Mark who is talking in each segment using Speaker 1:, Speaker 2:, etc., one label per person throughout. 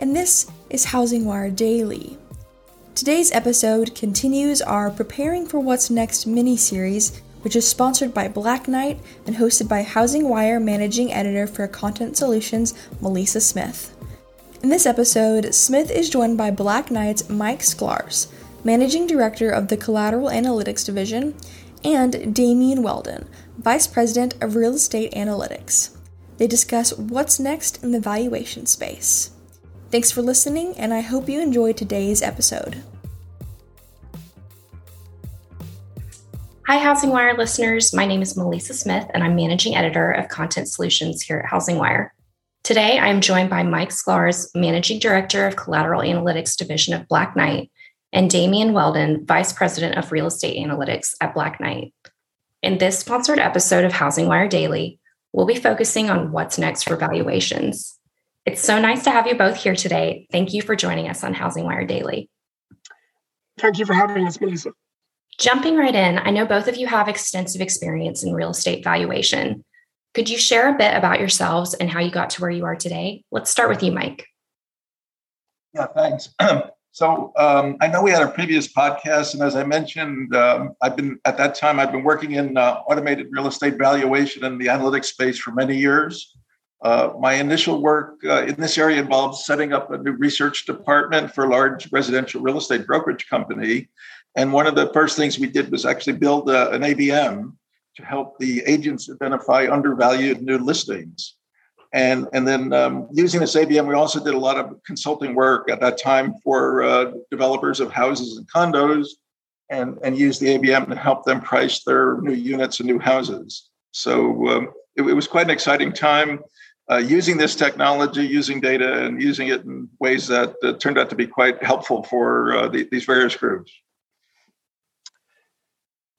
Speaker 1: and this is Housing Wire Daily. Today's episode continues our Preparing for What's Next mini series, which is sponsored by Black Knight and hosted by Housing Wire managing editor for Content Solutions, Maleesa Smith. In this episode, Smith is joined by Black Knight's Mike Sklarz, managing director of the Collateral Analytics Division, and Damien Weldon, vice president of Real Estate Analytics. They discuss what's next in the valuation space. Thanks for listening, and I hope you enjoyed today's episode.
Speaker 2: Hi, Housing Wire listeners. My name is Maleesa Smith, and I'm managing editor of Content Solutions here at Housing Wire. Today, I am joined by Mike Sklarz, managing director of Collateral Analytics Division of Black Knight, and Damien Weldon, vice president of Real Estate Analytics at Black Knight. In this sponsored episode of Housing Wire Daily, we'll be focusing on what's next for valuations. It's so nice to have you both here today. Thank you for joining us on Housing Wire Daily.
Speaker 3: Thank you for having us, Maleesa.
Speaker 2: Jumping right in, I know both of you have extensive experience in real estate valuation. Could you share a bit about yourselves and how you got to where you are today? Let's start with you, Mike.
Speaker 4: Yeah, thanks. so um, I know we had a previous podcast, and as I mentioned, um, I've been at that time I've been working in uh, automated real estate valuation in the analytics space for many years. Uh, my initial work uh, in this area involved setting up a new research department for a large residential real estate brokerage company. And one of the first things we did was actually build a, an AVM to help the agents identify undervalued new listings. And, and then um, using this AVM, we also did a lot of consulting work at that time for uh, developers of houses and condos and, and use the AVM to help them price their new units and new houses. So um, it, it was quite an exciting time uh, using this technology, using data, and using it in ways that uh, turned out to be quite helpful for uh, the, these various groups.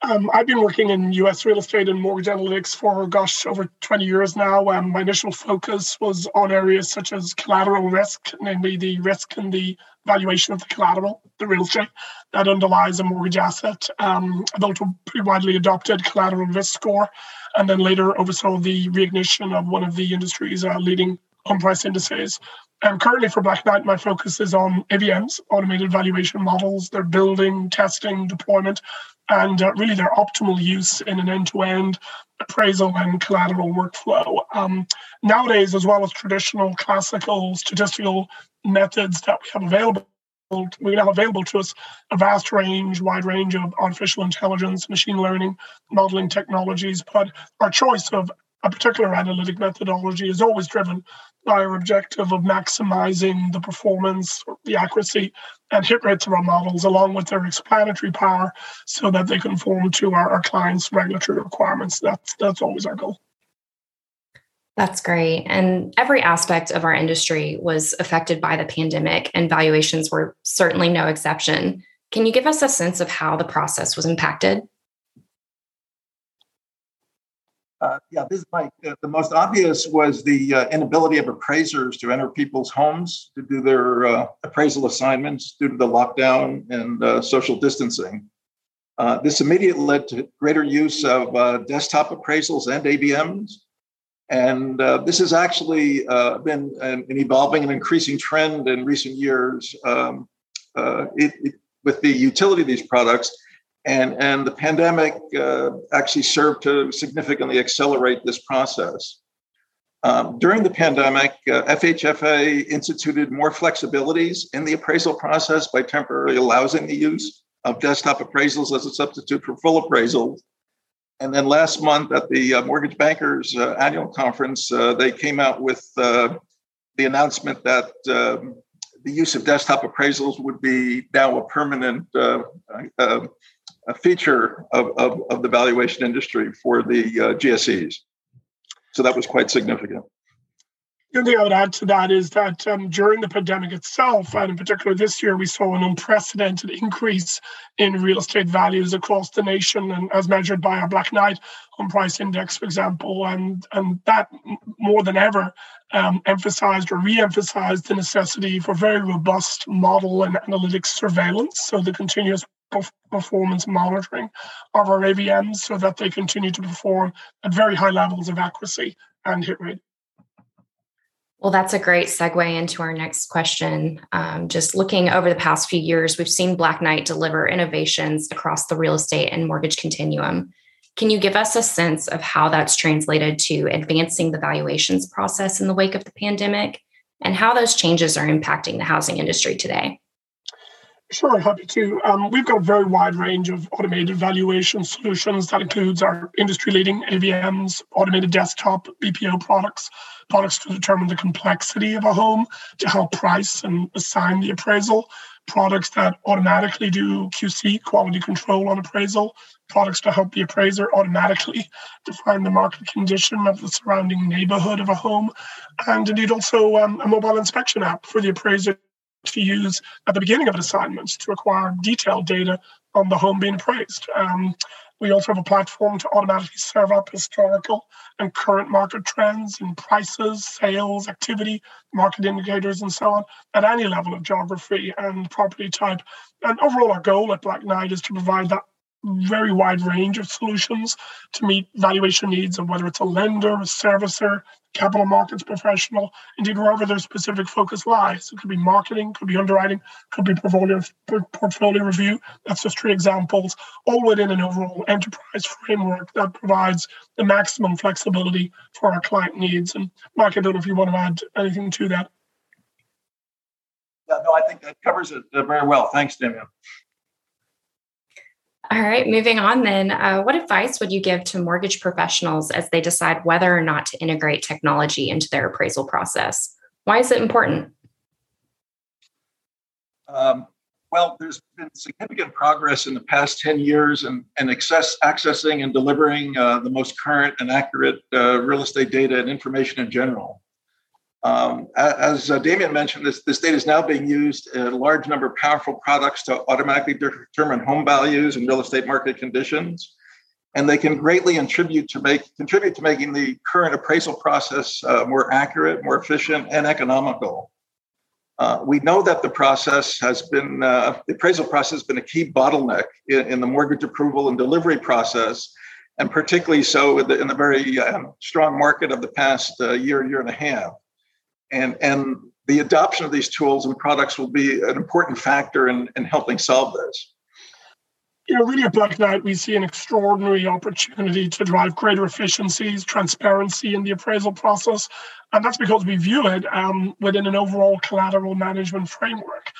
Speaker 3: Um, I've been working in US real estate and mortgage analytics for, gosh, over 20 years now. Um, my initial focus was on areas such as collateral risk, namely the risk and the valuation of the collateral, the real estate that underlies a mortgage asset. Um, I built a pretty widely adopted collateral risk score, and then later oversaw the reignition of one of the industry's uh, leading home price indices. And currently for Black Knight, my focus is on AVMs, automated valuation models, their building, testing, deployment, and uh, really their optimal use in an end-to-end appraisal and collateral workflow. Um, nowadays, as well as traditional classical statistical methods that we have available, we have available to us a vast range, wide range of artificial intelligence, machine learning, modeling technologies. But our choice of a particular analytic methodology is always driven by our objective of maximizing the performance, the accuracy, and hit rates of our models, along with their explanatory power, so that they conform to our, our clients' regulatory requirements. That's that's always our goal.
Speaker 2: That's great. And every aspect of our industry was affected by the pandemic, and valuations were certainly no exception. Can you give us a sense of how the process was impacted?
Speaker 4: Uh, yeah, this is Mike. Uh, the most obvious was the uh, inability of appraisers to enter people's homes to do their uh, appraisal assignments due to the lockdown and uh, social distancing. Uh, this immediately led to greater use of desktop appraisals and AVMs. And this has actually been an, an, evolving and increasing trend in recent years. Um, it, it, with the utility of these products, and, and the pandemic uh, actually served to significantly accelerate this process. Um, during the pandemic, uh, FHFA instituted more flexibilities in the appraisal process by temporarily allowing the use of desktop appraisals as a substitute for full appraisals. And then last month at the uh, Mortgage Bankers uh, annual conference, uh, they came out with uh, the announcement that um, the use of desktop appraisals would be now a permanent a feature of, of, of the valuation industry for the uh, GSEs. So that was quite significant.
Speaker 3: The only thing I would add to that is that um, during the pandemic itself, and in particular this year, we saw an unprecedented increase in real estate values across the nation, and as measured by our Black Knight Home Price Index, for example, and and that more than ever um, emphasized or re-emphasized the necessity for very robust model and analytics surveillance, so the continuous performance monitoring of our AVMs, so that they continue to perform at very high levels of accuracy and hit rate.
Speaker 2: Well, that's a great segue into our next question. Um, just looking over the past few years, we've seen Black Knight deliver innovations across the real estate and mortgage continuum. Can you give us a sense of how that's translated to advancing the valuations process in the wake of the pandemic and how those changes are impacting the housing industry today?
Speaker 3: Sure, happy to. Um, we've got a very wide range of automated valuation solutions that includes our industry leading AVMs, automated desktop BPO products, products to determine the complexity of a home to help price and assign the appraisal, products that automatically do QC, quality control on appraisal, products to help the appraiser automatically define the market condition of the surrounding neighborhood of a home, and indeed also um, a mobile inspection app for the appraiser to use at the beginning of an assignment to acquire detailed data on the home being appraised. Um, we also have a platform to automatically serve up historical and current market trends in prices, sales, activity, market indicators, and so on at any level of geography and property type. And overall, our goal at Black Knight is to provide that very wide range of solutions to meet valuation needs of whether it's a lender, a servicer, capital markets professional, indeed wherever their specific focus lies. It could be marketing, could be underwriting, could be portfolio portfolio review. That's just three examples, all within an overall enterprise framework that provides the maximum flexibility for our client needs. And Mike, I don't know if you want to add anything to that.
Speaker 4: Yeah, no, I think that covers it uh, very well. Thanks, Damien.
Speaker 2: All right, moving on then. Uh, what advice would you give to mortgage professionals as they decide whether or not to integrate technology into their appraisal process? Why is it important?
Speaker 4: Um, well, there's been significant progress in the past 10 years in, in access, accessing and delivering uh, the most current and accurate uh, real estate data and information in general. Um, as uh, Damien mentioned, this, this data is now being used in a large number of powerful products to automatically determine home values and real estate market conditions. And they can greatly contribute to make contribute to making the current appraisal process uh, more accurate, more efficient, and economical. Uh, we know that the process has been uh, the appraisal process has been a key bottleneck in, in the mortgage approval and delivery process, and particularly so in the, in the very um, strong market of the past uh, year, year and a half and and the adoption of these tools and products will be an important factor in, in helping solve this.
Speaker 3: You know, really at Black Knight, we see an extraordinary opportunity to drive greater efficiencies, transparency in the appraisal process. And that's because we view it um, within an overall collateral management framework.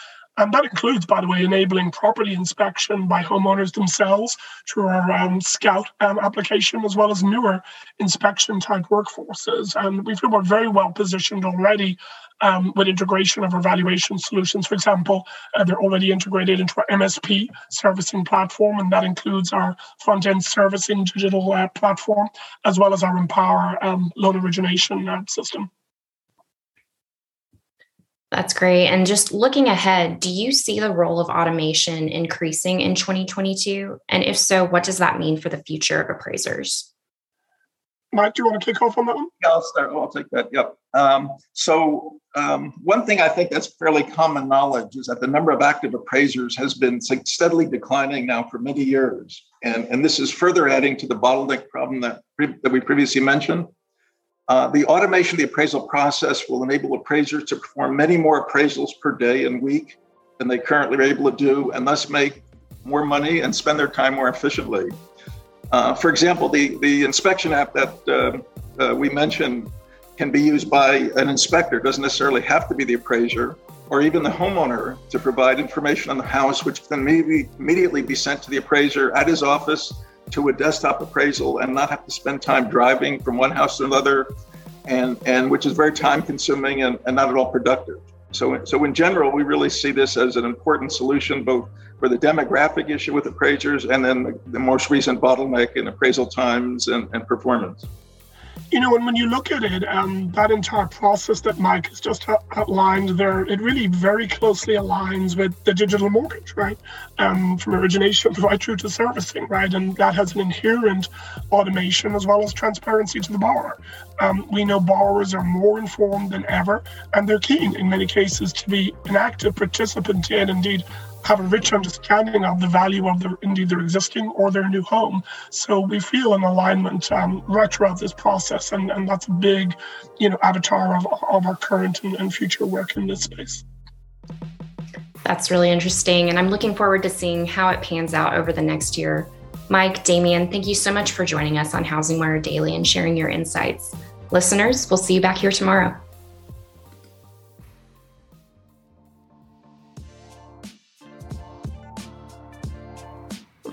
Speaker 3: And that includes, by the way, enabling property inspection by homeowners themselves through our um, Scout um, application, as well as newer inspection type workforces. And we feel we're very well positioned already um, with integration of our valuation solutions. For example, uh, they're already integrated into our MSP servicing platform, and that includes our front end servicing digital uh, platform, as well as our Empower um, loan origination uh, system.
Speaker 2: That's great. And just looking ahead, do you see the role of automation increasing in 2022? And if so, what does that mean for the future of appraisers?
Speaker 3: Mike, do you want to kick off on that one?
Speaker 4: Yeah, I'll start. I'll take that. Yep. Um, so, um, one thing I think that's fairly common knowledge is that the number of active appraisers has been steadily declining now for many years. And, and this is further adding to the bottleneck problem that, that we previously mentioned. Uh, the automation of the appraisal process will enable appraisers to perform many more appraisals per day and week than they currently are able to do, and thus make more money and spend their time more efficiently. Uh, for example, the, the inspection app that uh, uh we mentioned can be used by an inspector, it doesn't necessarily have to be the appraiser, or even the homeowner to provide information on the house, which can maybe immediately be sent to the appraiser at his office to a desktop appraisal and not have to spend time driving from one house to another, and, and which is very time consuming and, and not at all productive. So, so in general, we really see this as an important solution both for the demographic issue with appraisers and then the, the most recent bottleneck in appraisal times and, and performance.
Speaker 3: You know, and when you look at it, um, that entire process that Mike has just outlined there, it really very closely aligns with the digital mortgage, right? Um, from origination right through to servicing, right? And that has an inherent automation as well as transparency to the borrower. Um, we know borrowers are more informed than ever, and they're keen in many cases to be an active participant in, indeed, have a rich understanding of the value of their indeed their existing or their new home. So we feel an alignment um, right throughout this process, and, and that's a big, you know, avatar of, of our current and, and future work in this space.
Speaker 2: That's really interesting, and I'm looking forward to seeing how it pans out over the next year. Mike, Damien, thank you so much for joining us on Housing Wire Daily and sharing your insights. Listeners, we'll see you back here tomorrow.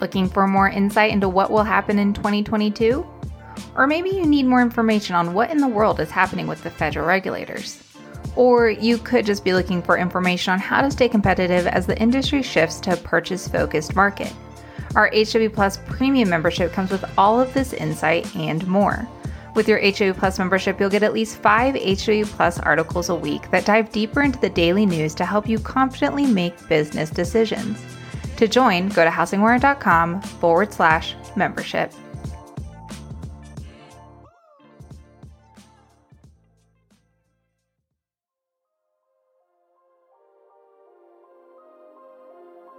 Speaker 5: Looking for more insight into what will happen in 2022? Or maybe you need more information on what in the world is happening with the federal regulators. Or you could just be looking for information on how to stay competitive as the industry shifts to a purchase focused market. Our HW Plus premium membership comes with all of this insight and more. With your HW Plus membership, you'll get at least five HW Plus articles a week that dive deeper into the daily news to help you confidently make business decisions. To join, go to housingwire.com forward slash membership.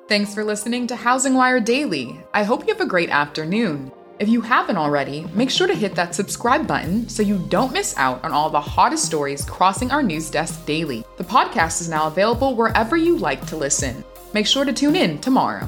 Speaker 6: Thanks for listening to Housing Wire Daily. I hope you have a great afternoon. If you haven't already, make sure to hit that subscribe button so you don't miss out on all the hottest stories crossing our news desk daily. The podcast is now available wherever you like to listen. Make sure to tune in tomorrow.